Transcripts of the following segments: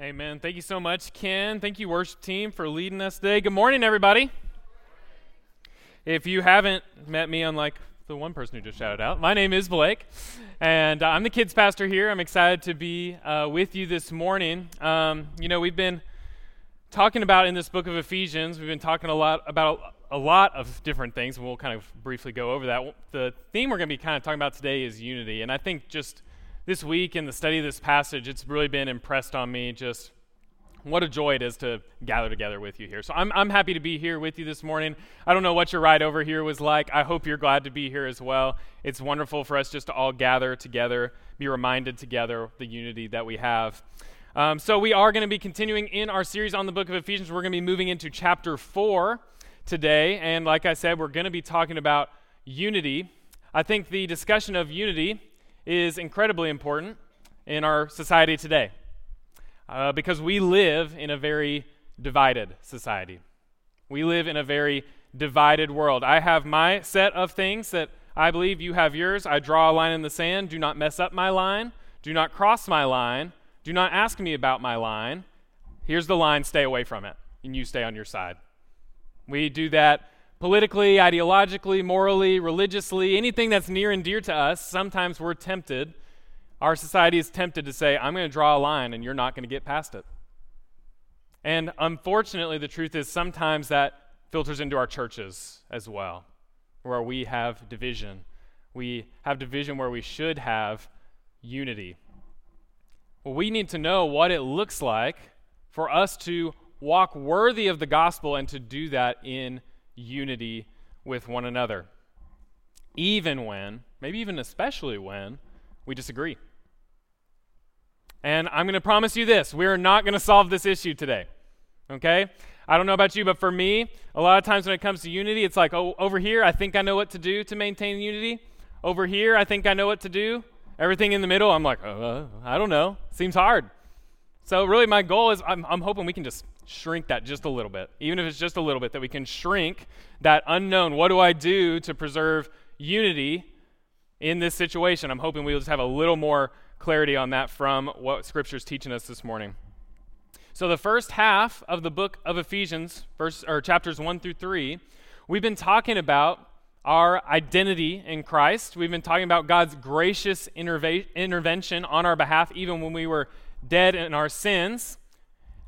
Amen. Thank you so much, Ken. Thank you, worship team, for leading us today. Good morning, everybody. If you haven't met me, unlike the one person who just shouted out, my name is Blake, and uh, I'm the kids pastor here. I'm excited to be uh, with you this morning. Um, you know, we've been talking about in this book of Ephesians, we've been talking a lot about a lot of different things, and we'll kind of briefly go over that. The theme we're going to be kind of talking about today is unity, and I think just this week in the study of this passage, it's really been impressed on me just what a joy it is to gather together with you here. So I'm, I'm happy to be here with you this morning. I don't know what your ride over here was like. I hope you're glad to be here as well. It's wonderful for us just to all gather together, be reminded together the unity that we have. Um, so we are going to be continuing in our series on the book of Ephesians. We're going to be moving into chapter 4 today. And like I said, we're going to be talking about unity. I think the discussion of unity is incredibly important in our society today uh, because we live in a very divided society. We live in a very divided world. I have my set of things that I believe you have yours. I draw a line in the sand. Do not mess up my line. Do not cross my line. Do not ask me about my line. Here's the line, stay away from it, and you stay on your side. We do that politically, ideologically, morally, religiously, anything that's near and dear to us, sometimes we're tempted. Our society is tempted to say, I'm going to draw a line and you're not going to get past it. And unfortunately, the truth is sometimes that filters into our churches as well, where we have division. We have division where we should have unity. Well, we need to know what it looks like for us to walk worthy of the gospel and to do that in unity with one another, even when, maybe even especially when, we disagree. And I'm going to promise you this we are not going to solve this issue today. Okay? I don't know about you, but for me, a lot of times when it comes to unity, it's like, oh, over here, I think I know what to do to maintain unity. Over here, I think I know what to do. Everything in the middle, I'm like, uh, I don't know. Seems hard. So, really, my goal is I'm, I'm hoping we can just shrink that just a little bit, even if it's just a little bit, that we can shrink that unknown. What do I do to preserve unity in this situation? I'm hoping we'll just have a little more clarity on that from what Scripture is teaching us this morning. So, the first half of the book of Ephesians, verse, or chapters 1 through 3, we've been talking about our identity in Christ. We've been talking about God's gracious interve- intervention on our behalf, even when we were dead in our sins.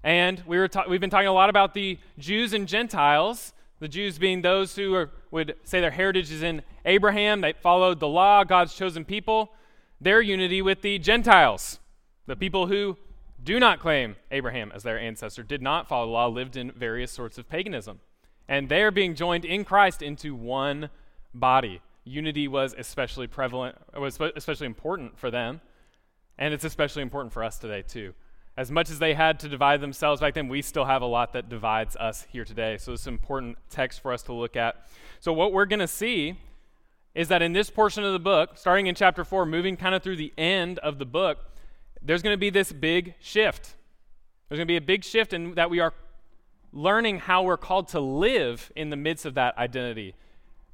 And we were ta- we've been talking a lot about the Jews and Gentiles, the Jews being those who are, would say their heritage is in Abraham, they followed the law, God's chosen people, their unity with the Gentiles, the people who do not claim Abraham as their ancestor, did not follow the law, lived in various sorts of paganism. And they are being joined in Christ into one body. Unity was especially prevalent, was especially important for them, and it's especially important for us today, too. As much as they had to divide themselves back then, we still have a lot that divides us here today. So it's an important text for us to look at. So, what we're going to see is that in this portion of the book, starting in chapter 4, moving kind of through the end of the book, there's going to be this big shift. There's going to be a big shift in that we are learning how we're called to live in the midst of that identity,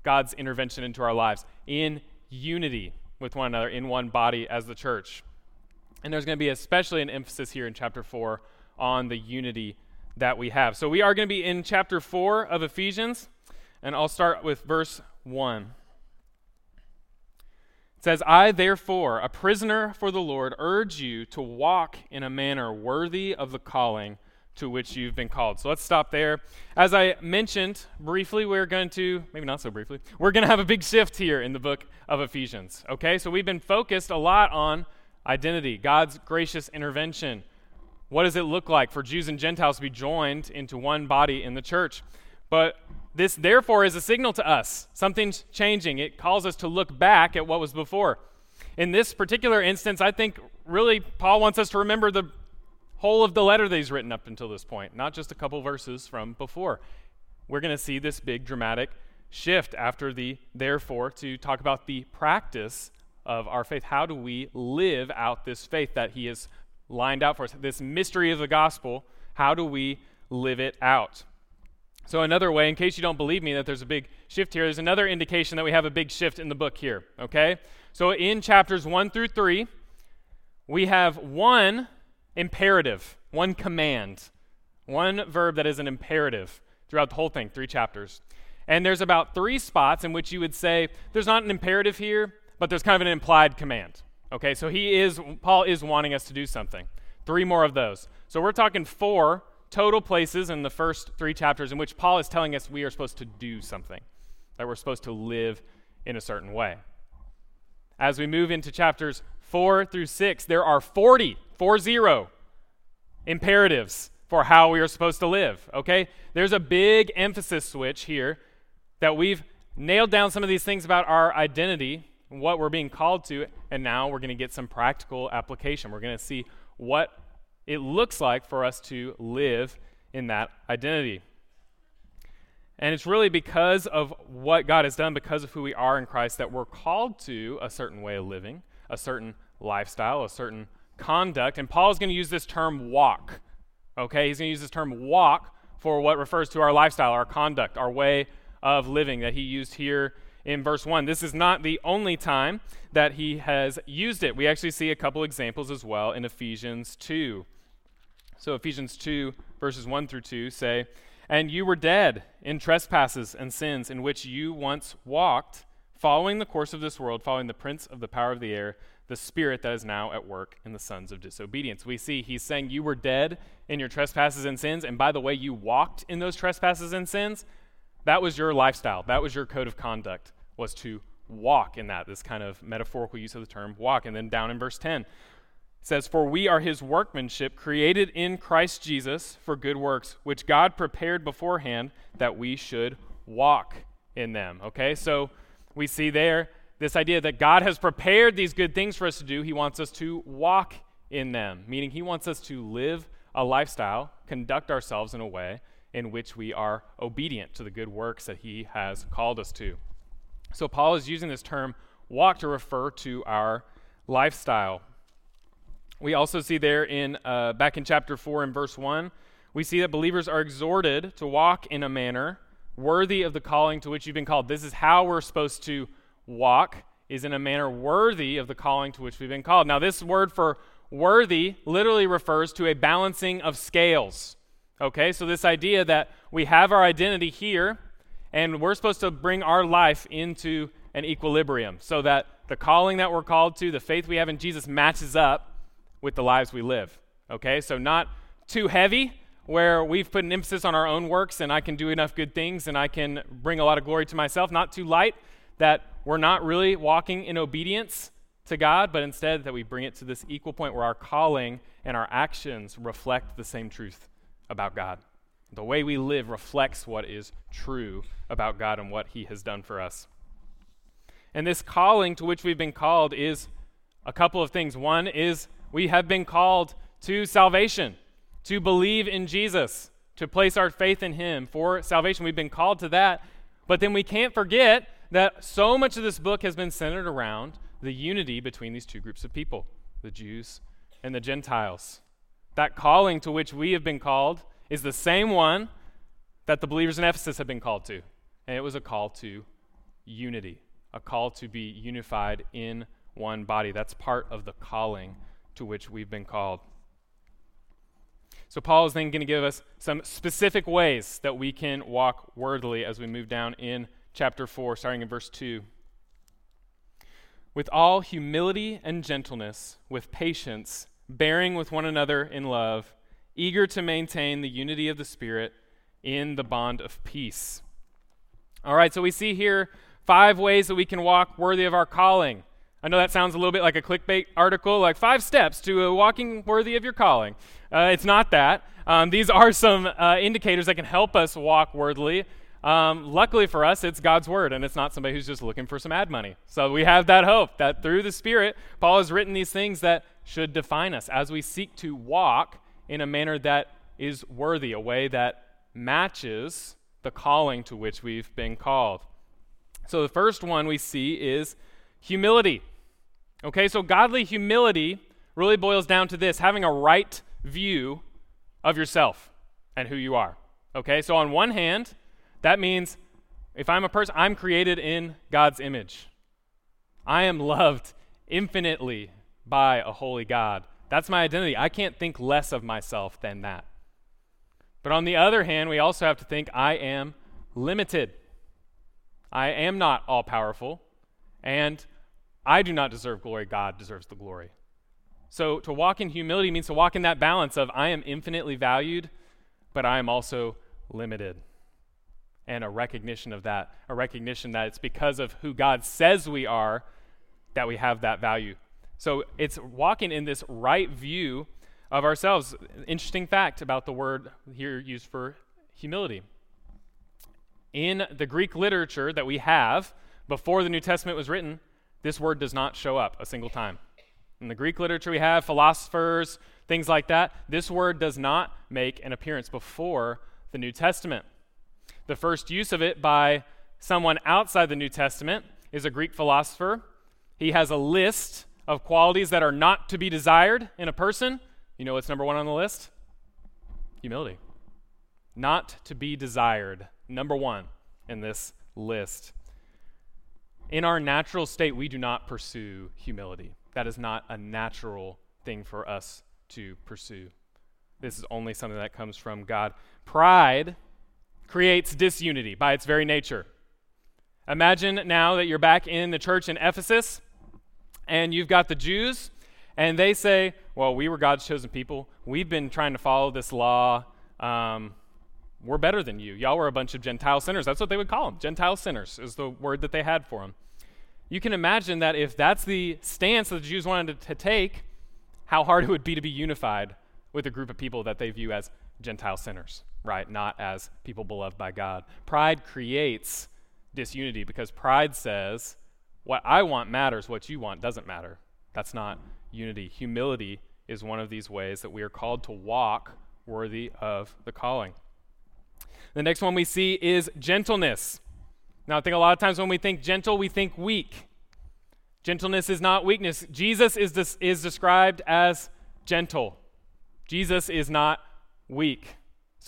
God's intervention into our lives, in unity with one another, in one body as the church. And there's going to be especially an emphasis here in chapter 4 on the unity that we have. So we are going to be in chapter 4 of Ephesians, and I'll start with verse 1. It says, I, therefore, a prisoner for the Lord, urge you to walk in a manner worthy of the calling to which you've been called. So let's stop there. As I mentioned briefly, we're going to, maybe not so briefly, we're going to have a big shift here in the book of Ephesians. Okay, so we've been focused a lot on identity, God's gracious intervention. What does it look like for Jews and Gentiles to be joined into one body in the church? But this, therefore, is a signal to us. Something's changing. It calls us to look back at what was before. In this particular instance, I think really Paul wants us to remember the whole of the letter that he's written up until this point, not just a couple verses from before. We're going to see this big dramatic shift after the therefore to talk about the practice of our faith. How do we live out this faith that He has lined out for us? This mystery of the gospel, how do we live it out? So, another way, in case you don't believe me that there's a big shift here, there's another indication that we have a big shift in the book here, okay? So, in chapters 1 through 3, we have one imperative. one command, one verb that is an imperative throughout the whole thing, three chapters. And there's about three spots in which you would say there's not an imperative here, but there's kind of an implied command. Okay, so he is, Paul is wanting us to do something. Three more of those. So we're talking four total places in the first three chapters in which Paul is telling us we are supposed to do something, that we're supposed to live in a certain way. As we move into chapters four through six, there are 40, four zero, imperatives for how we are supposed to live. Okay? There's a big emphasis switch here that we've nailed down some of these things about our identity, what we're being called to, and now we're going to get some practical application. We're going to see what it looks like for us to live in that identity. And it's really because of what God has done, because of who we are in Christ, that we're called to a certain way of living, a certain lifestyle, a certain conduct. And Paul is going to use this term walk. Okay? He's going to use this term walk for what refers to our lifestyle, our conduct, our way of living that he used here in verse 1. This is not the only time that he has used it. We actually see a couple examples as well in Ephesians 2. So, Ephesians 2, verses 1 through 2 say, And you were dead in trespasses and sins in which you once walked, following the course of this world, following the prince of the power of the air, the spirit that is now at work in the sons of disobedience. We see he's saying you were dead in your trespasses and sins, and by the way, you walked in those trespasses and sins. That was your lifestyle. That was your code of conduct, was to walk in that, this kind of metaphorical use of the term walk. And then down in verse 10, says, For we are his workmanship, created in Christ Jesus for good works, which God prepared beforehand that we should walk in them. Okay, so we see there this idea that God has prepared these good things for us to do. He wants us to walk in them, meaning he wants us to live a lifestyle, conduct ourselves in a way in which we are obedient to the good works that he has called us to. So Paul is using this term walk to refer to our lifestyle. We also see there in uh, back in chapter 4 and verse 1, we see that believers are exhorted to walk in a manner worthy of the calling to which you've been called. This is how we're supposed to walk is in a manner worthy of the calling to which we've been called. Now this word for worthy literally refers to a balancing of scales. Okay? So this idea that we have our identity here and we're supposed to bring our life into an equilibrium so that the calling that we're called to, the faith we have in Jesus matches up with the lives we live. Okay, so not too heavy, where we've put an emphasis on our own works and I can do enough good things and I can bring a lot of glory to myself. Not too light, that we're not really walking in obedience to God, but instead that we bring it to this equal point where our calling and our actions reflect the same truth about God. The way we live reflects what is true about God and what He has done for us. And this calling to which we've been called is a couple of things. One is we have been called to salvation, to believe in Jesus, to place our faith in Him for salvation. We've been called to that. But then we can't forget that so much of this book has been centered around the unity between these two groups of people, the Jews and the Gentiles. That calling to which we have been called is the same one that the believers in Ephesus have been called to. And it was a call to unity, a call to be unified in one body. That's part of the calling to which we've been called. So, Paul is then going to give us some specific ways that we can walk worthily as we move down in chapter 4, starting in verse 2. With all humility and gentleness, with patience, bearing with one another in love, eager to maintain the unity of the Spirit in the bond of peace. All right, so we see here five ways that we can walk worthy of our calling. I know that sounds a little bit like a clickbait article, like five steps to walking worthy of your calling. Uh, it's not that. Um, these are some uh, indicators that can help us walk worthily. Um, luckily for us, it's God's word, and it's not somebody who's just looking for some ad money. So we have that hope that through the Spirit, Paul has written these things that should define us as we seek to walk in a manner that is worthy, a way that matches the calling to which we've been called. So the first one we see is humility. Okay, so godly humility really boils down to this having a right view of yourself and who you are. Okay, so on one hand, that means if I'm a person, I'm created in God's image. I am loved infinitely by a holy God. That's my identity. I can't think less of myself than that. But on the other hand, we also have to think I am limited. I am not all powerful, and I do not deserve glory. God deserves the glory. So to walk in humility means to walk in that balance of I am infinitely valued, but I am also limited. And a recognition of that, a recognition that it's because of who God says we are that we have that value. So it's walking in this right view of ourselves. Interesting fact about the word here used for humility. In the Greek literature that we have before the New Testament was written, this word does not show up a single time. In the Greek literature we have, philosophers, things like that, this word does not make an appearance before the New Testament. The first use of it by someone outside the New Testament is a Greek philosopher. He has a list of qualities that are not to be desired in a person. You know what's number one on the list? Humility. Not to be desired. Number one in this list. In our natural state, we do not pursue humility. That is not a natural thing for us to pursue. This is only something that comes from God. Pride creates disunity by its very nature. Imagine now that you're back in the church in Ephesus and you've got the Jews, and they say, Well, we were God's chosen people. We've been trying to follow this law. Um, we're better than you. Y'all were a bunch of Gentile sinners. That's what they would call them. Gentile sinners is the word that they had for them. You can imagine that if that's the stance that the Jews wanted to, to take, how hard it would be to be unified with a group of people that they view as Gentile sinners, right? Not as people beloved by God. Pride creates disunity because pride says, what I want matters, what you want doesn't matter. That's not unity. Humility is one of these ways that we are called to walk worthy of the calling. The next one we see is gentleness. Now, I think a lot of times when we think gentle, we think weak. Gentleness is not weakness. Jesus is, this, is described as gentle. Jesus is not weak.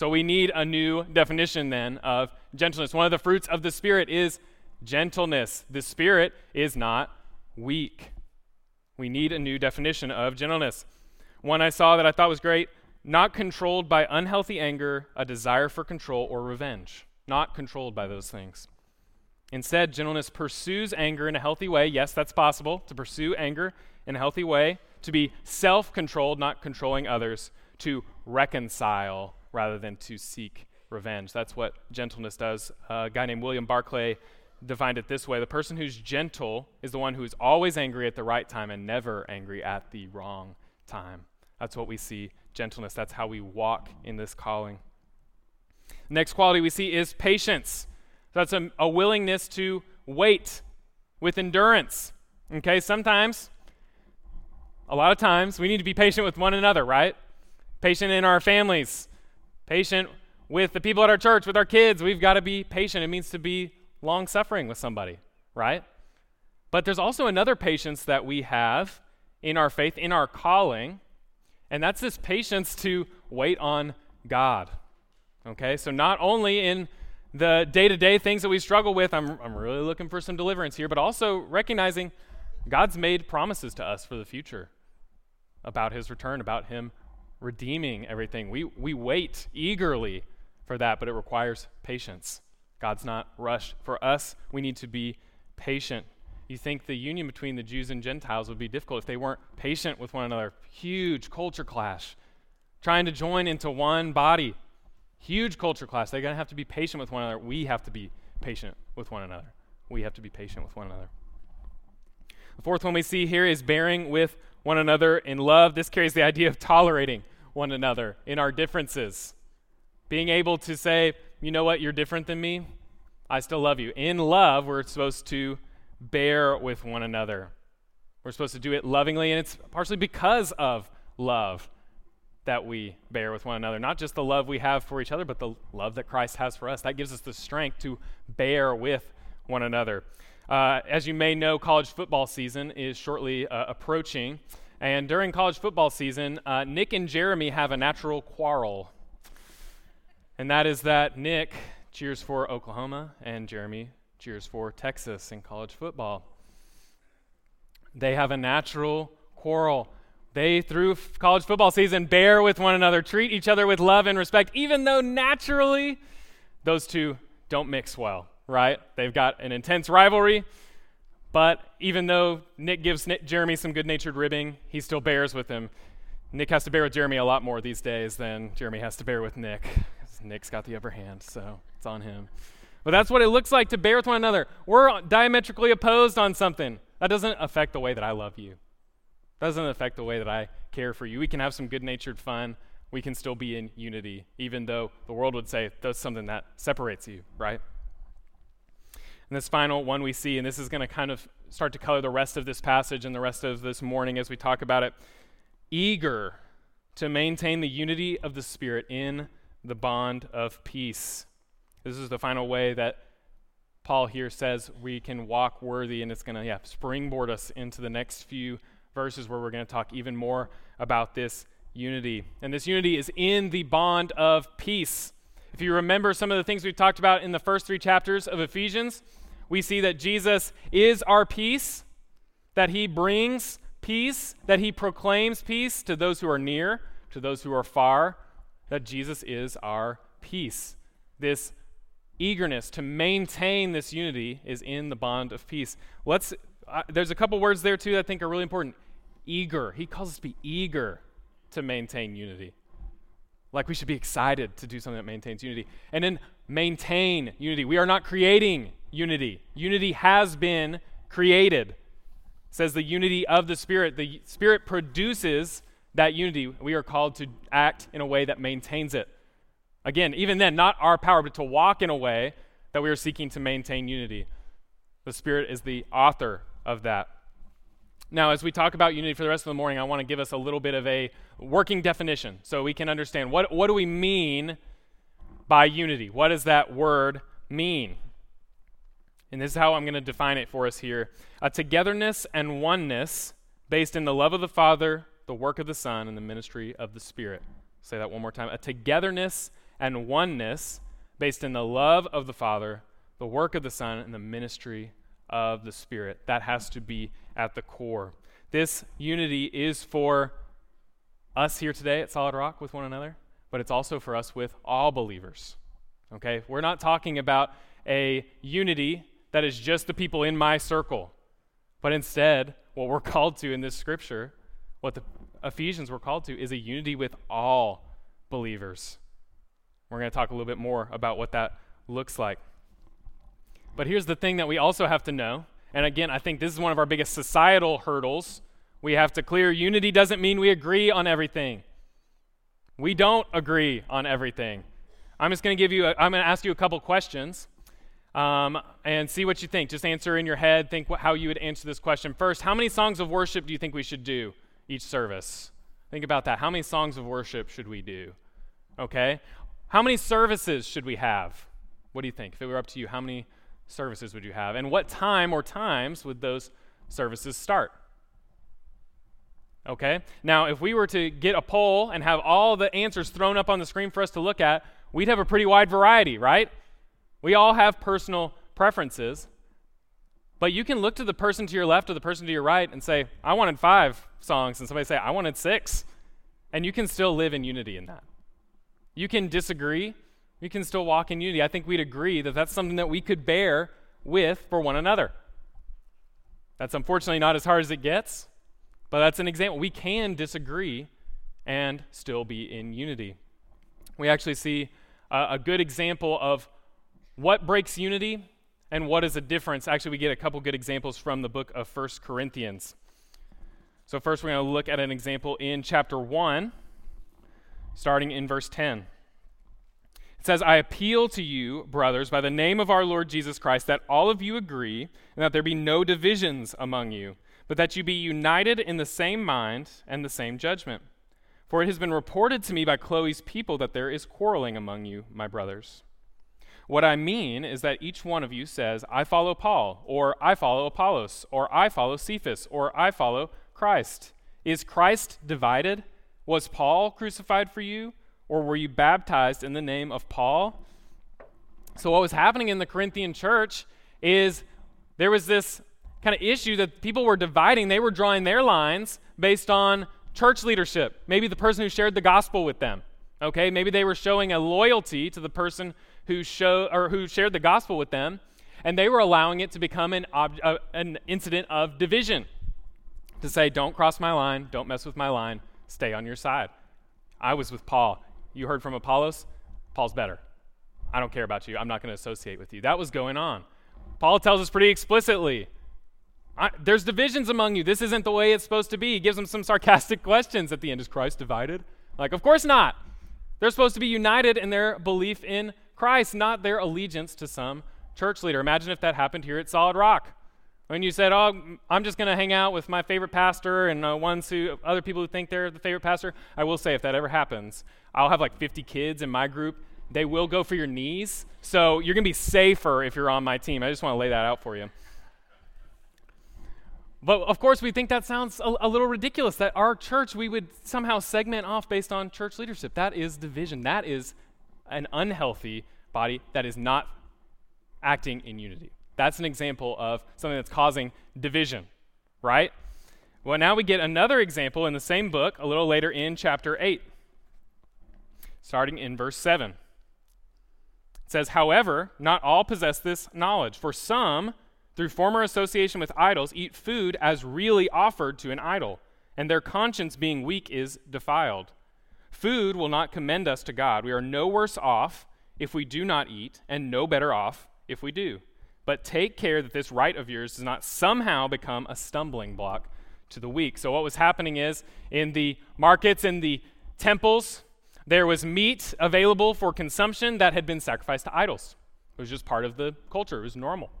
So we need a new definition then of gentleness. One of the fruits of the Spirit is gentleness. The Spirit is not weak. We need a new definition of gentleness. One I saw that I thought was great not controlled by unhealthy anger, a desire for control, or revenge. Not controlled by those things. Instead, gentleness pursues anger in a healthy way. Yes, that's possible to pursue anger in a healthy way, to be self controlled, not controlling others, to reconcile rather than to seek revenge. That's what gentleness does. Uh, a guy named William Barclay defined it this way The person who's gentle is the one who is always angry at the right time and never angry at the wrong time. That's what we see gentleness. That's how we walk in this calling. Next quality we see is patience. That's a, a willingness to wait with endurance. Okay, sometimes, a lot of times, we need to be patient with one another, right? Patient in our families, patient with the people at our church, with our kids. We've got to be patient. It means to be long suffering with somebody, right? But there's also another patience that we have in our faith, in our calling, and that's this patience to wait on God. Okay, so not only in the day to day things that we struggle with, I'm, I'm really looking for some deliverance here, but also recognizing God's made promises to us for the future about his return, about him redeeming everything. We, we wait eagerly for that, but it requires patience. God's not rushed. For us, we need to be patient. You think the union between the Jews and Gentiles would be difficult if they weren't patient with one another. Huge culture clash. Trying to join into one body. Huge culture clash. They're going to have to be patient with one another. We have to be patient with one another. We have to be patient with one another. The fourth one we see here is bearing with one another in love. This carries the idea of tolerating one another in our differences. Being able to say, you know what, you're different than me. I still love you. In love, we're supposed to bear with one another. We're supposed to do it lovingly, and it's partially because of love that we bear with one another. Not just the love we have for each other, but the love that Christ has for us. That gives us the strength to bear with one another. Uh, as you may know, college football season is shortly uh, approaching. And during college football season, uh, Nick and Jeremy have a natural quarrel and that is that Nick cheers for Oklahoma and Jeremy cheers for Texas in college football. They have a natural quarrel. they, through f- college football season, bear with one another, treat each other with love and respect, even though naturally those two don't mix well, right? They've got an intense rivalry, but even though Nick gives Nick, Jeremy some good natured ribbing, he still bears with him. Nick has to bear with Jeremy a lot more these days than Jeremy has to bear with Nick. Nick's got the upper hand, so it's on him. But that's what it looks like to bear with one another. We're diametrically opposed on something. That doesn't affect the way that I love you. That doesn't affect the way that I care for you. We can have some good natured fun. We can still be in unity, even though the world would say that's something that separates you, right? And this final one we see, and this is going to kind of start to color the rest of this passage and the rest of this morning as we talk about it. Eager to maintain the unity of the Spirit in the bond of peace. This is the final way that Paul here says we can walk worthy, and it's going to yeah, springboard us into the next few verses where we're going to talk even more about this unity. And this unity is in the bond of peace. If you remember some of the things we've talked about in the first three chapters of Ephesians, we see that Jesus is our peace, that he brings peace, that he proclaims peace to those who are near, to those who are far, that Jesus is our peace. This eagerness to maintain this unity is in the bond of peace. Let's uh, there's a couple words there too that I think are really important. Eager. He calls us to be eager to maintain unity. Like we should be excited to do something that maintains unity. And then maintain unity. We are not creating unity. Unity has been created. It says the unity of the Spirit. The Spirit produces that unity. We are called to act in a way that maintains it. Again, even then, not our power, but to walk in a way that we are seeking to maintain unity. The Spirit is the author of that. Now, as we talk about unity for the rest of the morning, I want to give us a little bit of a working definition so we can understand what, what do we mean by unity? What does that word mean? And this is how I'm going to define it for us here a togetherness and oneness based in the love of the Father, the work of the Son, and the ministry of the Spirit. say that one more time. A togetherness and oneness based in the love of the Father, the work of the Son, and the ministry of the Spirit. That has to be at the core. This unity is for us here today at Solid Rock with one another, but it's also for us with all believers. Okay? We're not talking about a unity that is just the people in my circle, but instead, what we're called to in this scripture, what the Ephesians were called to, is a unity with all believers. We're going to talk a little bit more about what that looks like. But here's the thing that we also have to know. And again, I think this is one of our biggest societal hurdles. We have to clear unity doesn't mean we agree on everything. We don't agree on everything. I'm just going to give you, i am going to ask you a couple questions um, and see what you think. Just answer in your head, think how you would answer this question. First, how many songs of worship do you think we should do each service? Think about that. How many songs of worship should we do? Okay. How many services should we have? What do you think? If it were up to you, how many services would you have? And what time or times would those services start? Okay? Now, if we were to get a poll and have all the answers thrown up on the screen for us to look at, we'd have a pretty wide variety, right? We all have personal preferences. But you can look to the person to your left or the person to your right and say, I wanted five songs, and somebody say, I wanted six. And you can still live in unity in that. You can disagree, we can still walk in unity. I think we'd agree that that's something that we could bear with for one another. That's unfortunately not as hard as it gets, but that's an example. We can disagree and still be in unity. We actually see uh, a good example of what breaks unity and what is a difference. Actually, we get a couple good examples from the book of First Corinthians. So, first, we're going to look at an example in chapter 1, starting in verse 10. It says, I appeal to you, brothers, by the name of our Lord Jesus Christ, that all of you agree, and that there be no divisions among you, but that you be united in the same mind and the same judgment. For it has been reported to me by Chloe's people that there is quarreling among you, my brothers. What I mean is that each one of you says, I follow Paul, or I follow Apollos, or I follow Cephas, or I follow Christ. Is Christ divided? Was Paul crucified for you? or were you baptized in the name of Paul? So, what was happening in the Corinthian church is there was this kind of issue that people were dividing. They were drawing their lines based on church leadership, maybe the person who shared the gospel with them. Okay, maybe they were showing a loyalty to the person who show or who shared the gospel with them, and they were allowing it to become an ob- uh, an incident of division. To say, "Don't cross my line, don't mess with my line, stay on your side." I was with Paul. You heard from Apollos? Paul's better. I don't care about you. I'm not going to associate with you. That was going on. Paul tells us pretty explicitly I, there's divisions among you. This isn't the way it's supposed to be. He gives them some sarcastic questions at the end. Is Christ divided? Like, of course not. They're supposed to be united in their belief in Christ, not their allegiance to some church leader. Imagine if that happened here at Solid Rock. When you said, "Oh, I'm just going to hang out with my favorite pastor and uh, ones who other people who think they're the favorite pastor," I will say, if that ever happens, I'll have like 50 kids in my group. They will go for your knees, so you're going to be safer if you're on my team. I just want to lay that out for you. But of course, we think that sounds a, a, little ridiculous that our church, we would somehow segment off based on church leadership. That is division. That is an unhealthy body that is not acting in unity. That's an example of something that's causing division, right? Well, now we get another example in the same book a little later in chapter 8, starting in verse 7. It says, However, not all possess this knowledge, for some, through former association with idols, eat food as really offered to an idol, and their conscience being weak is defiled. Food will not commend us to God. We are no worse off if we do not eat, and no better off if we do. But take care that this right of yours does not somehow become a stumbling block to the weak. So, what was happening is in the markets, in the temples, there was meat available for consumption that had been sacrificed to idols. It was just part of the culture, it was normal.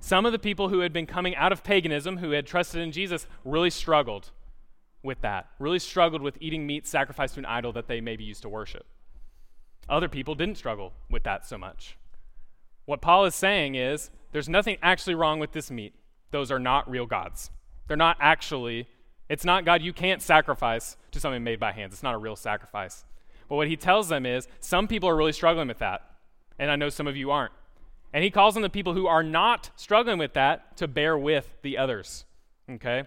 Some of the people who had been coming out of paganism, who had trusted in Jesus, really struggled with that, really struggled with eating meat sacrificed to an idol that they maybe used to worship. Other people didn't struggle with that so much. What Paul is saying is there's nothing actually wrong with this meat. Those are not real gods. They're not actually, it's not God you can't sacrifice to something made by hands. It's not a real sacrifice. But what he tells them is some people are really struggling with that, and I know some of you aren't. And he calls on the people who are not struggling with that to bear with the others. Okay?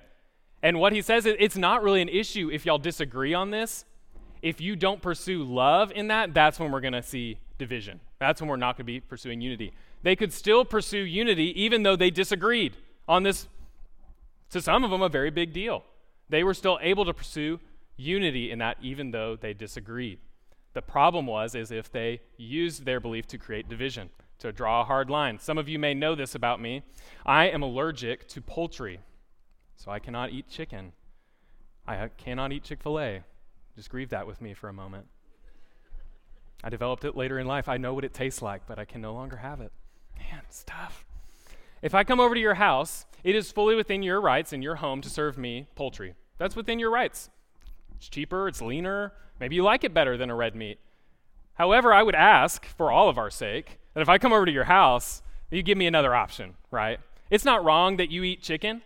And what he says is it's not really an issue if y'all disagree on this. If you don't pursue love in that, that's when we're going to see division. That's when we're not going to be pursuing unity. They could still pursue unity even though they disagreed on this, to some of them, a very big deal. They were still able to pursue unity in that even though they disagreed. The problem was is if they used their belief to create division to draw a hard line. Some of you may know this about me. I am allergic to poultry, so I cannot eat chicken. I cannot eat Chick fil A. Just grieve that with me for a moment. I developed it later in life. I know what it tastes like, but I can no longer have it. Man, it's tough. If I come over to your house, it is fully within your rights in your home to serve me poultry. That's within your rights. It's cheaper, it's leaner. Maybe you like it better than a red meat. However, I would ask, for all of our sake, that if I come over to your house, you give me another option, right? It's not wrong that you eat chicken.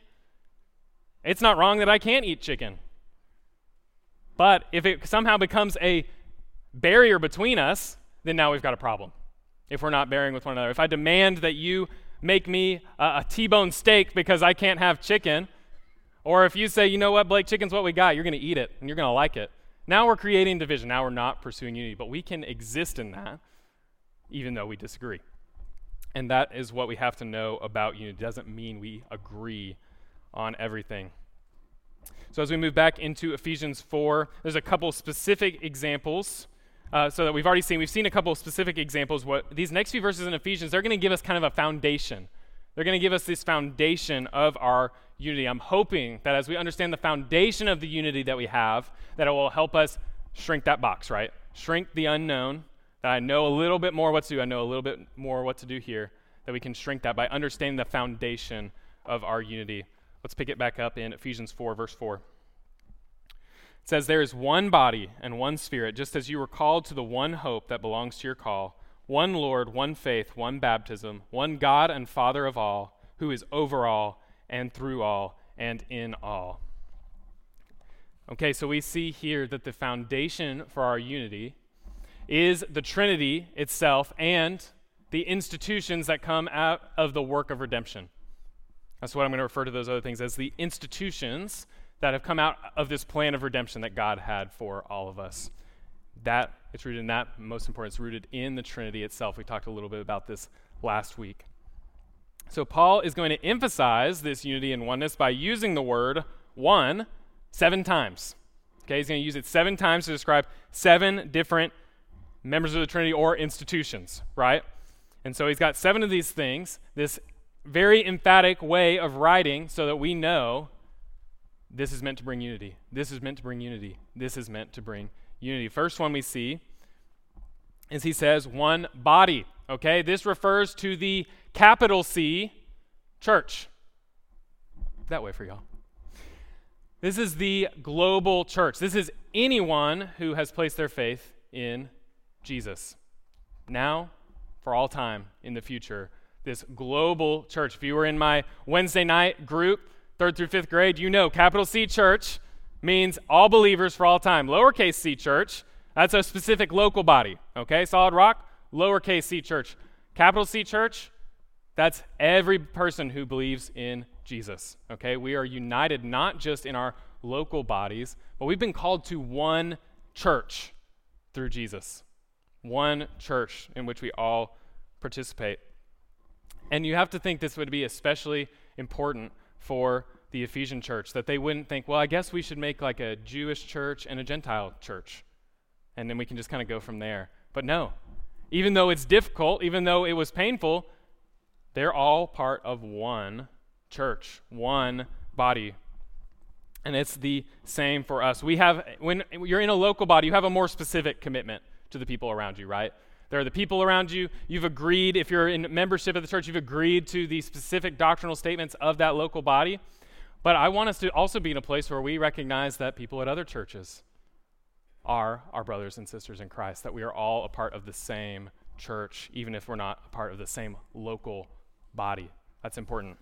It's not wrong that I can't eat chicken. But if it somehow becomes a barrier between us, then now we've got a problem. If we're not bearing with one another. If I demand that you make me a a T-bone steak because I can't have chicken, or if you say, you know what, Blake, chicken's what we got, you're going to eat it and you're going to like it. Now we're creating division. Now we're not pursuing unity, but we can exist in that even though we disagree. And that is what we have to know about unity. It doesn't mean we agree on everything. So as we move back into Ephesians 4, there's a couple specific examples. Uh, so that we've already seen, we've seen a couple specific examples. What these next few verses in Ephesians, they're going to give us kind of a foundation. They're going to give us this foundation of our unity. I'm hoping that as we understand the foundation of the unity that we have, that it will help us shrink that box, right? Shrink the unknown that I know a little bit more what to do, I know a little bit more what to do here, that we can shrink that by understanding the foundation of our unity. Let's pick it back up in Ephesians 4, verse 4. It says, There is one body and one spirit, just as you were called to the one hope that belongs to your call, one Lord, one faith, one baptism, one God and Father of all, who is over all and through all and in all. Okay, so we see here that the foundation for our unity is the Trinity itself and the institutions that come out of the work of redemption. That's what I'm going to refer to those other things as the institutions that have come out of this plan of redemption that God had for all of us. That it's rooted in that. Most important, it's rooted in the Trinity itself. We talked a little bit about this last week. So Paul is going to emphasize this unity and oneness by using the word one seven times. Okay, he's going to use it seven times to describe seven different members of the Trinity or institutions, right? And so he's got seven of these things, this very emphatic way of writing so that we know this is meant to bring unity. This is meant to bring unity. This is meant to bring unity. First one we see is he says one body. Okay, this refers to the capital C church. That way for y'all. This is the global church. This is anyone who has placed their faith in Jesus. Now, for all time in the future, this global church. If you were in my Wednesday night group, third through fifth grade, you know capital C church means all believers for all time. Lowercase c church, that's a specific local body. Okay, Solid Rock, lowercase c church. Capital C church, that's every person who believes in Jesus. Okay, we are united not just in our local bodies, but we've been called to one church through Jesus. One church in which we all participate. And you have to think this would be especially important for the Ephesian church, that they wouldn't think, well, I guess we should make like a Jewish church and a Gentile church. And then we can just kind of go from there. But no, even though it's difficult, even though it was painful, they're all part of one church, one body. And it's the same for us. We have, when you're in a local body, you have a more specific commitment to the people around you, right? There are the people around you. You've agreed, if you're in membership of the church, you've agreed to the specific doctrinal statements of that local body. But I want us to also be in a place where we recognize that people at other churches are our brothers and sisters in Christ, that we are all a part of the same church, even if we're not a part of the same local body. That's important.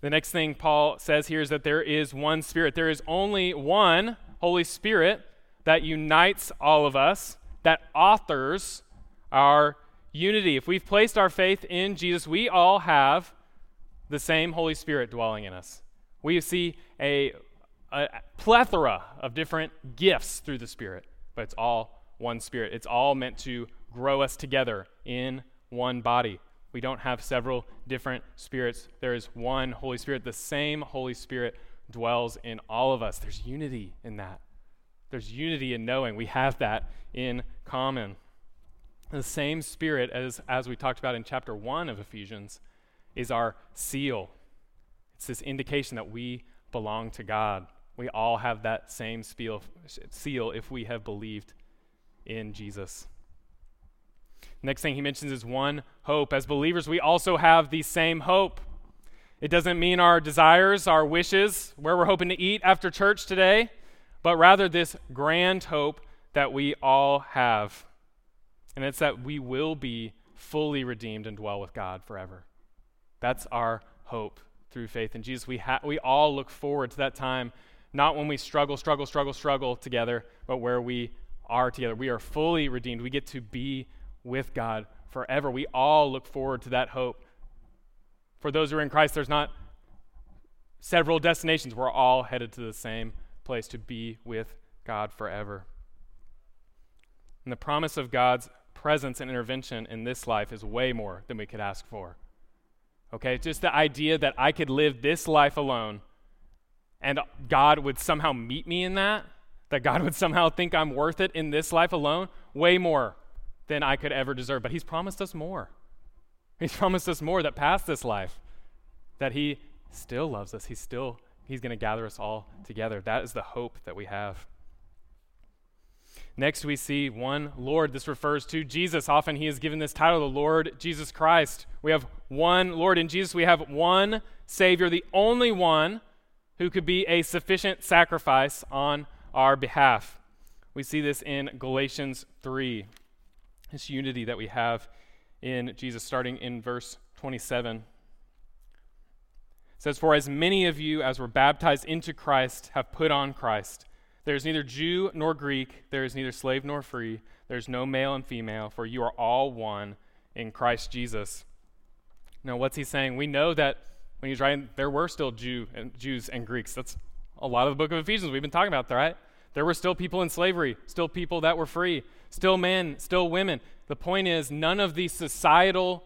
The next thing Paul says here is that there is one Spirit. There is only one Holy Spirit that unites all of us that authors our unity. If we've placed our faith in Jesus, we all have the same Holy Spirit dwelling in us. We see a, a plethora of different gifts through the Spirit, but it's all one Spirit. It's all meant to grow us together in one body. We don't have several different spirits. There is one Holy Spirit. The same Holy Spirit dwells in all of us. There's unity in that. There's unity in knowing we have that in common. The same Spirit as, as we talked about in chapter 1 of Ephesians is our seal. It's this indication that we belong to God. We all have that same seal, seal if we have believed in Jesus. Next thing he mentions is one hope. As believers, we also have the same hope. It doesn't mean our desires, our wishes, where we're hoping to eat after church today but rather this grand hope that we all have. And it's that we will be fully redeemed and dwell with God forever. That's our hope through faith in Jesus. We, ha- we all look forward to that time, not when we struggle, struggle, struggle, struggle together, but where we are together. We are fully redeemed. We get to be with God forever. We all look forward to that hope. For those who are in Christ, there's not several destinations. We're all headed to the same place to be with God forever. And the promise of God's presence and intervention in this life is way more than we could ask for. Okay, just the idea that I could live this life alone and God would somehow meet me in that, that God would somehow think I'm worth it in this life alone, way more than I could ever deserve. But He's promised us more. He's promised us more that past this life, that He still loves us. He still He's going to gather us all together. That is the hope that we have. Next, we see one Lord. This refers to Jesus. Often he is given this title, the Lord Jesus Christ. We have one Lord in Jesus. We have one Savior, the only one who could be a sufficient sacrifice on our behalf. We see this in Galatians 3, this unity that we have in Jesus, starting in verse 27 says, For as many of you as were baptized into Christ have put on Christ. There is neither Jew nor Greek, there is neither slave nor free, there is no male and female, for you are all one in Christ Jesus. Now, what's he saying? We know that when he's writing, there were still Jew and Jews and Greeks. That's a lot of the book of Ephesians we've been talking about, right? There were still people in slavery, still people that were free, still men, still women. The point is, none of these societal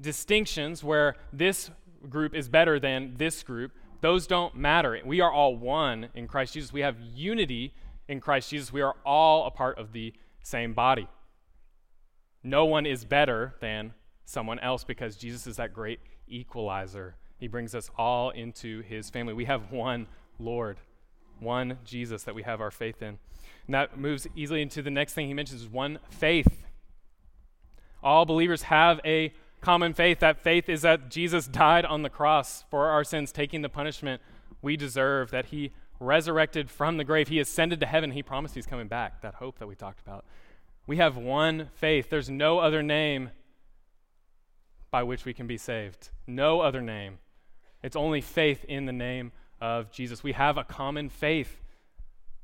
distinctions where this group is better than this group, those don't matter. We are all one in Christ Jesus. We have unity in Christ Jesus. We are all a part of the same body. No one is better than someone else because Jesus is that great equalizer. He brings us all into his family. We have one Lord, one Jesus that we have our faith in. And that moves easily into the next thing he mentions is one faith. All believers have a common faith. That faith is that Jesus died on the cross for our sins, taking the punishment we deserve, that he resurrected from the grave. He ascended to heaven. He promised he's coming back, that hope that we talked about. We have one faith. There's no other name by which we can be saved. No other name. It's only faith in the name of Jesus. We have a common faith.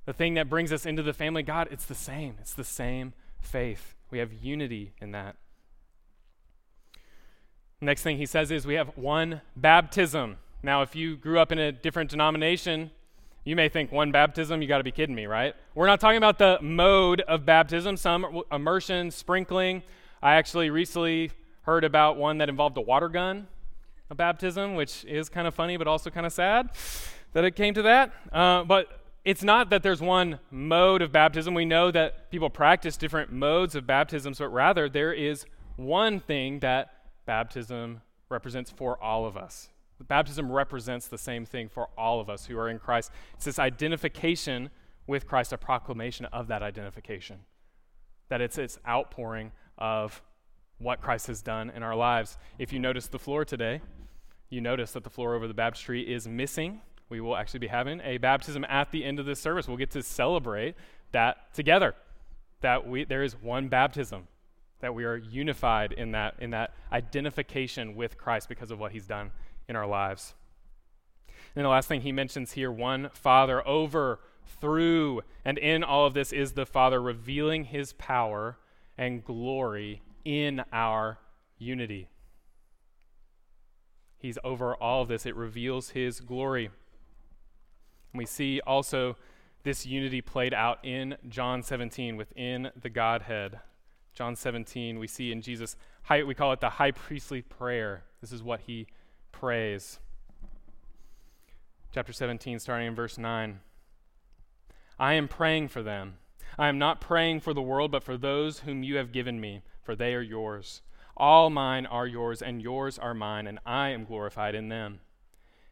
The thing that brings us into the family God, it's the same. It's the same faith. We have unity in that. Next thing he says is we have one baptism. Now, if you grew up in a different denomination, you may think one baptism, you got to be kidding me, right? We're not talking about the mode of baptism, some immersion, sprinkling. I actually recently heard about one that involved a water gun, a baptism, which is kind of funny but also kind of sad that it came to that. Uh, but it's not that there's one mode of baptism. We know that people practice different modes of baptism, but rather there is one thing that baptism represents for all of us. Baptism represents the same thing for all of us who are in Christ. It's this identification with Christ, a proclamation of that identification. That it's its outpouring of what Christ has done in our lives. If you notice the floor today, you notice that the floor over the baptistry is missing. We will actually be having a baptism at the end of this service. We'll get to celebrate that together. That we there is one baptism, that we are unified in that in that identification with Christ because of what he's done in our lives. And the last thing he mentions here one Father over, through, and in all of this is the Father revealing his power and glory in our unity. He's over all of this, it reveals his glory. And we see also this unity played out in John 17 within the Godhead. John 17, we see in Jesus, high, we call it the high priestly prayer. This is what he prays. Chapter 17, starting in verse 9. I am praying for them. I am not praying for the world, but for those whom you have given me, for they are yours. All mine are yours, and yours are mine, and I am glorified in them.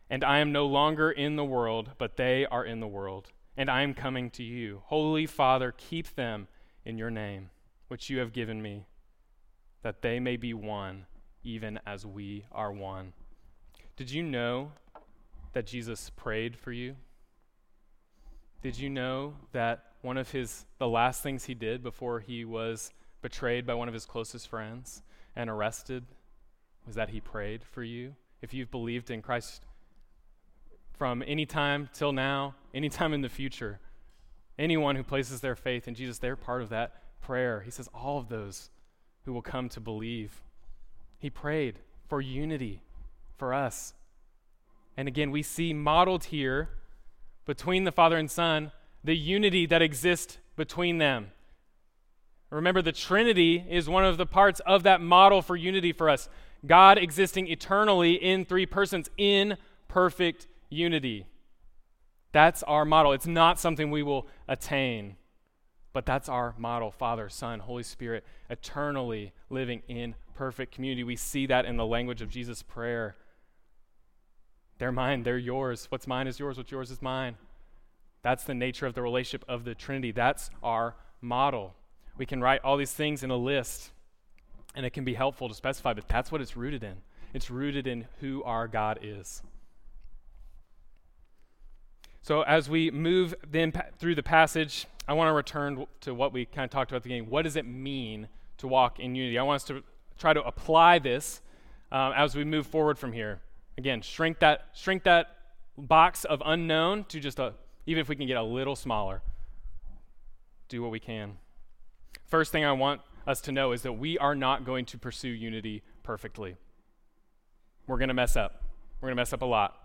And I am no longer in the world, but they are in the world, and I am coming to you. Holy Father, keep them in your name, which you have given me, that they may be one, even as we are one. Did you know that Jesus prayed for you? Did you know that one of his the last things he did before he was betrayed by one of his closest friends and arrested was that he prayed for you? If you've believed in Christ from any time till now, any time in the future, anyone who places their faith in Jesus, they're part of that prayer. He says all of those who will come to believe. He prayed for unity for us. And again, we see modeled here between the Father and Son the unity that exists between them. Remember, the Trinity is one of the parts of that model for unity for us. God existing eternally in three persons in perfect unity. That's our model. It's not something we will attain, but that's our model Father, Son, Holy Spirit, eternally living in perfect community. We see that in the language of Jesus' prayer they're mine, they're yours. What's mine is yours, what's yours is mine. That's the nature of the relationship of the Trinity. That's our model. We can write all these things in a list, and it can be helpful to specify, but that's what it's rooted in. It's rooted in who our God is. So, as we move then through the passage, I want to return to what we kind of talked about at the beginning. What does it mean to walk in unity? I want us to try to apply this um, as we move forward from here. Again, shrink that, shrink that box of unknown to just a, even if we can get a little smaller, do what we can. First thing I want us to know is that we are not going to pursue unity perfectly. We're going to mess up. We're going to mess up a lot.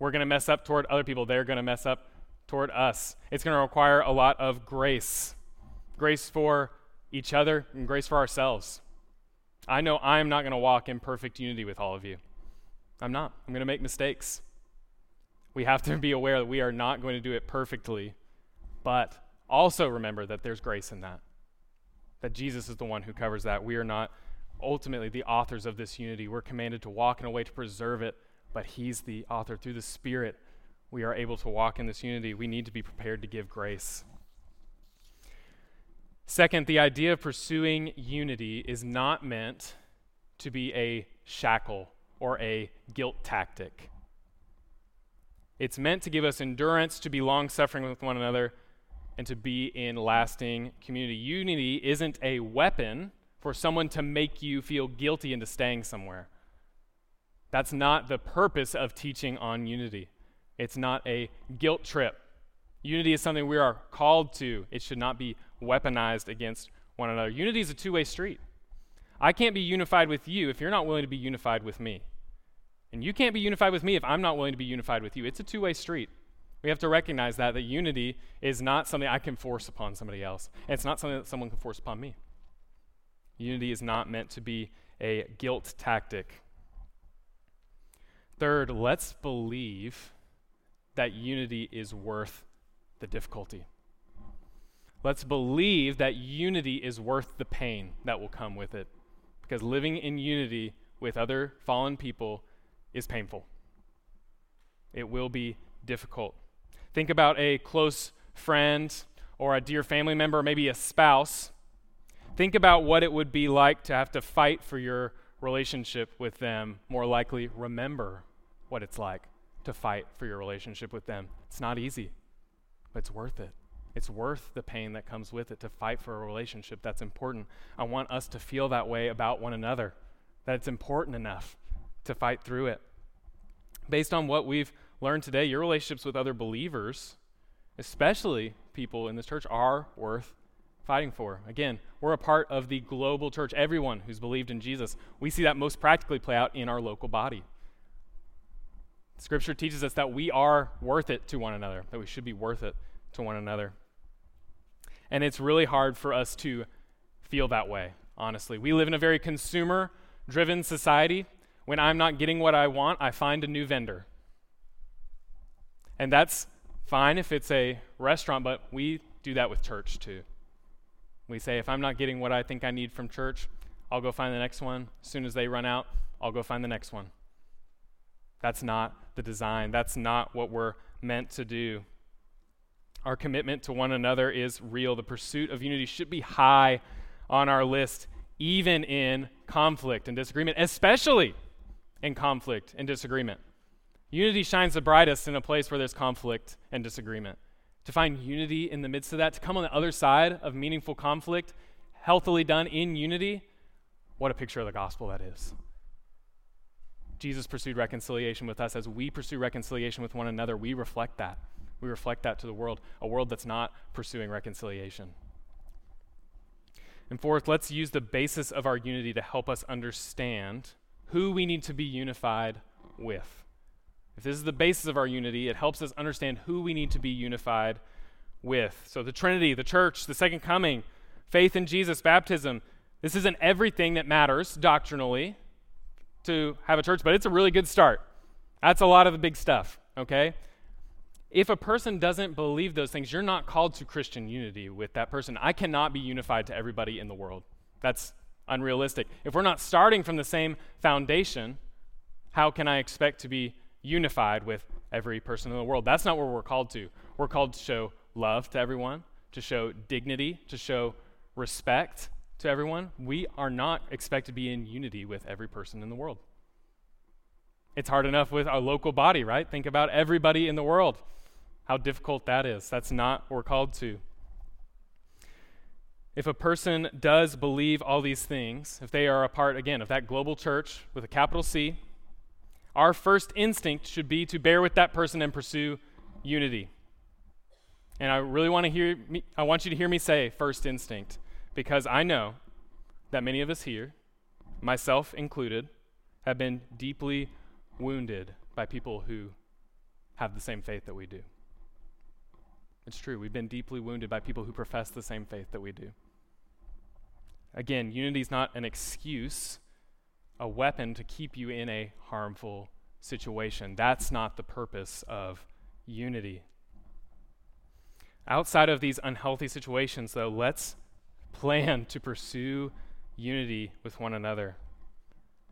We're going to mess up toward other people. They're going to mess up toward us. It's going to require a lot of grace grace for each other and grace for ourselves. I know I'm not going to walk in perfect unity with all of you. I'm not. I'm going to make mistakes. We have to be aware that we are not going to do it perfectly, but also remember that there's grace in that. That Jesus is the one who covers that. We are not ultimately the authors of this unity. We're commanded to walk in a way to preserve it, but He's the author. Through the Spirit, we are able to walk in this unity. We need to be prepared to give grace. Second, the idea of pursuing unity is not meant to be a shackle or a guilt tactic. It's meant to give us endurance, to be long suffering with one another, and to be in lasting community. Unity isn't a weapon for someone to make you feel guilty into staying somewhere. That's not the purpose of teaching on unity. It's not a guilt trip. Unity is something we are called to. It should not be weaponized against one another. Unity is a two way street. I can't be unified with you if you're not willing to be unified with me. And you can't be unified with me if I'm not willing to be unified with you. It's a two way street. We have to recognize that, that unity is not something I can force upon somebody else. And it's not something that someone can force upon me. Unity is not meant to be a guilt tactic. Third, let's believe that unity is worth the difficulty. Let's believe that unity is worth the pain that will come with it. Because living in unity with other fallen people is painful. It will be difficult. Think about a close friend or a dear family member, maybe a spouse. Think about what it would be like to have to fight for your relationship with them. More likely, remember what it's like to fight for your relationship with them. It's not easy, but it's worth it. It's worth the pain that comes with it to fight for a relationship that's important. I want us to feel that way about one another, that it's important enough to fight through it. Based on what we've learned today, your relationships with other believers, especially people in this church, are worth fighting for. Again, we're a part of the global church, everyone who's believed in Jesus. We see that most practically play out in our local body. Scripture teaches us that we are worth it to one another, that we should be worth it to one another. And it's really hard for us to feel that way, honestly. We live in a very consumer driven society. When I'm not getting what I want, I find a new vendor. And that's fine if it's a restaurant, but we do that with church too. We say, if I'm not getting what I think I need from church, I'll go find the next one. As soon as they run out, I'll go find the next one. That's not the design. That's not what we're meant to do. Our commitment to one another is real. The pursuit of unity should be high on our list, even in conflict and disagreement, especially in conflict and disagreement. Unity shines the brightest in a place where there's conflict and disagreement. To find unity in the midst of that, to come on the other side of meaningful conflict, healthily done in unity, what a picture of the gospel that is. Jesus pursued reconciliation with us. As we pursue reconciliation with one another, we reflect that. We reflect that to the world, a world that's not pursuing reconciliation. And fourth, let's use the basis of our unity to help us understand who we need to be unified with. If this is the basis of our unity, it helps us understand who we need to be unified with. So, the Trinity, the church, the second coming, faith in Jesus, baptism, this isn't everything that matters doctrinally to have a church, but it's a really good start. That's a lot of the big stuff, okay? If a person doesn't believe those things, you're not called to Christian unity with that person. I cannot be unified to everybody in the world. That's unrealistic. If we're not starting from the same foundation, how can I expect to be unified with every person in the world? That's not what we're called to. We're called to show love to everyone, to show dignity, to show respect to everyone. We are not expected to be in unity with every person in the world. It's hard enough with our local body, right? Think about everybody in the world how difficult that is. That's not what we're called to. If a person does believe all these things, if they are a part, again, of that global church with a capital C, our first instinct should be to bear with that person and pursue unity. And I really want to hear me, I want you to hear me say first instinct because I know that many of us here, myself included, have been deeply wounded by people who have the same faith that we do. It's true. We've been deeply wounded by people who profess the same faith that we do. Again, unity is not an excuse, a weapon to keep you in a harmful situation. That's not the purpose of unity. Outside of these unhealthy situations, though, let's plan to pursue unity with one another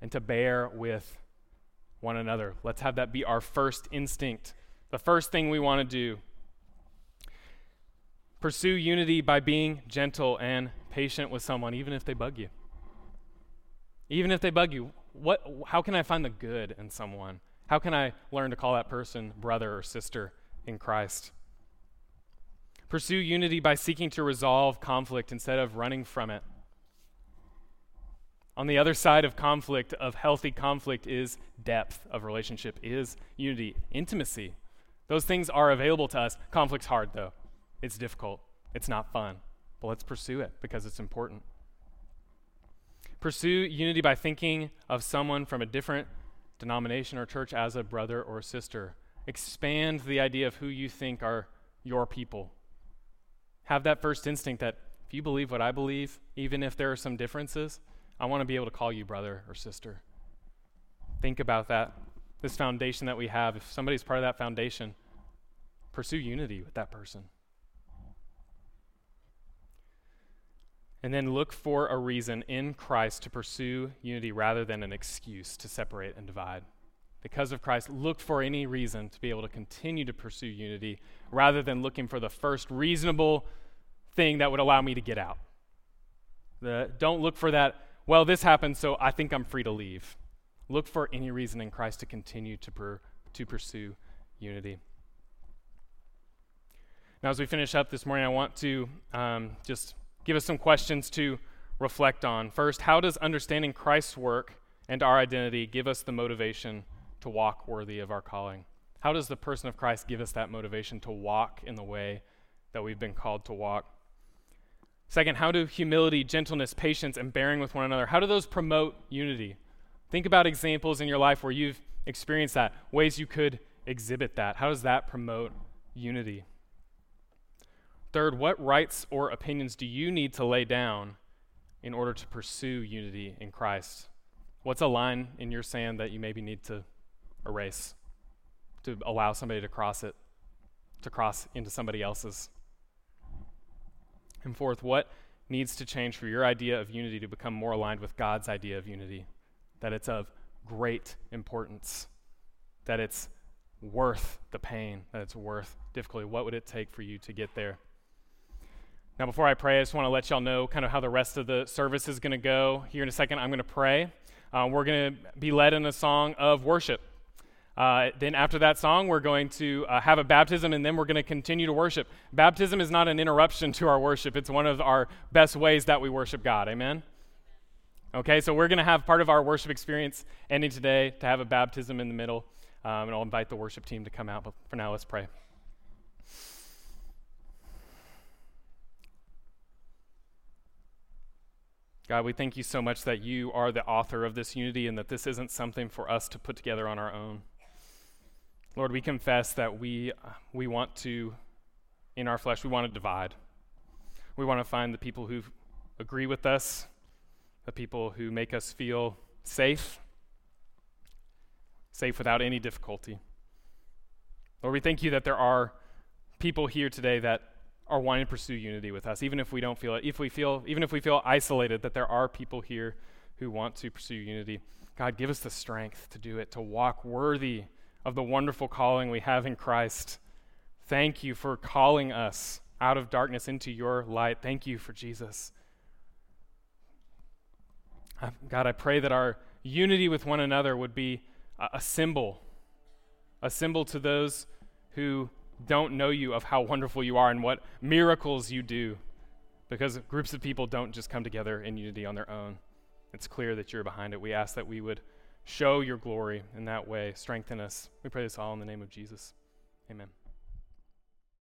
and to bear with one another. Let's have that be our first instinct, the first thing we want to do. Pursue unity by being gentle and patient with someone, even if they bug you. Even if they bug you, what, how can I find the good in someone? How can I learn to call that person brother or sister in Christ? Pursue unity by seeking to resolve conflict instead of running from it. On the other side of conflict, of healthy conflict, is depth of relationship, is unity, intimacy. Those things are available to us. Conflict's hard, though. It's difficult. It's not fun. But let's pursue it because it's important. Pursue unity by thinking of someone from a different denomination or church as a brother or sister. Expand the idea of who you think are your people. Have that first instinct that if you believe what I believe, even if there are some differences, I want to be able to call you brother or sister. Think about that. This foundation that we have, if somebody's part of that foundation, pursue unity with that person. And then look for a reason in Christ to pursue unity rather than an excuse to separate and divide. Because of Christ, look for any reason to be able to continue to pursue unity rather than looking for the first reasonable thing that would allow me to get out. The, don't look for that, well, this happened, so I think I'm free to leave. Look for any reason in Christ to continue to, per, to pursue unity. Now, as we finish up this morning, I want to um, just give us some questions to reflect on. First, how does understanding Christ's work and our identity give us the motivation to walk worthy of our calling? How does the person of Christ give us that motivation to walk in the way that we've been called to walk? Second, how do humility, gentleness, patience, and bearing with one another, how do those promote unity? Think about examples in your life where you've experienced that, ways you could exhibit that. How does that promote unity? Third, what rights or opinions do you need to lay down in order to pursue unity in Christ? What's a line in your sand that you maybe need to erase to allow somebody to cross it, to cross into somebody else's? And fourth, what needs to change for your idea of unity to become more aligned with God's idea of unity? That it's of great importance, that it's worth the pain, that it's worth difficulty. What would it take for you to get there? Now, before I pray, I just want to let y'all know kind of how the rest of the service is going to go. Here in a second, I'm going to pray. Uh, we're going to be led in a song of worship. Uh, then, after that song, we're going to uh, have a baptism and then we're going to continue to worship. Baptism is not an interruption to our worship, it's one of our best ways that we worship God. Amen? Okay, so we're going to have part of our worship experience ending today to have a baptism in the middle. Um, and I'll invite the worship team to come out. But for now, let's pray. God, we thank you so much that you are the author of this unity and that this isn't something for us to put together on our own. Lord, we confess that we, we want to, in our flesh, we want to divide. We want to find the people who agree with us, the people who make us feel safe, safe without any difficulty. Lord, we thank you that there are people here today that are wanting to pursue unity with us, even if we don't feel it. If we feel, even if we feel isolated, that there are people here who want to pursue unity. God, give us the strength to do it, to walk worthy of the wonderful calling we have in Christ. Thank you for calling us out of darkness into your light. Thank you for Jesus. Uh, God, I pray that our unity with one another would be a, a symbol, a symbol to those who don't know you of how wonderful you are and what miracles you do. Because groups of people don't just come together in unity on their own. It's clear that you're behind it. We ask that we would show your glory in that way, strengthen us. We pray this all in the name of Jesus. Amen.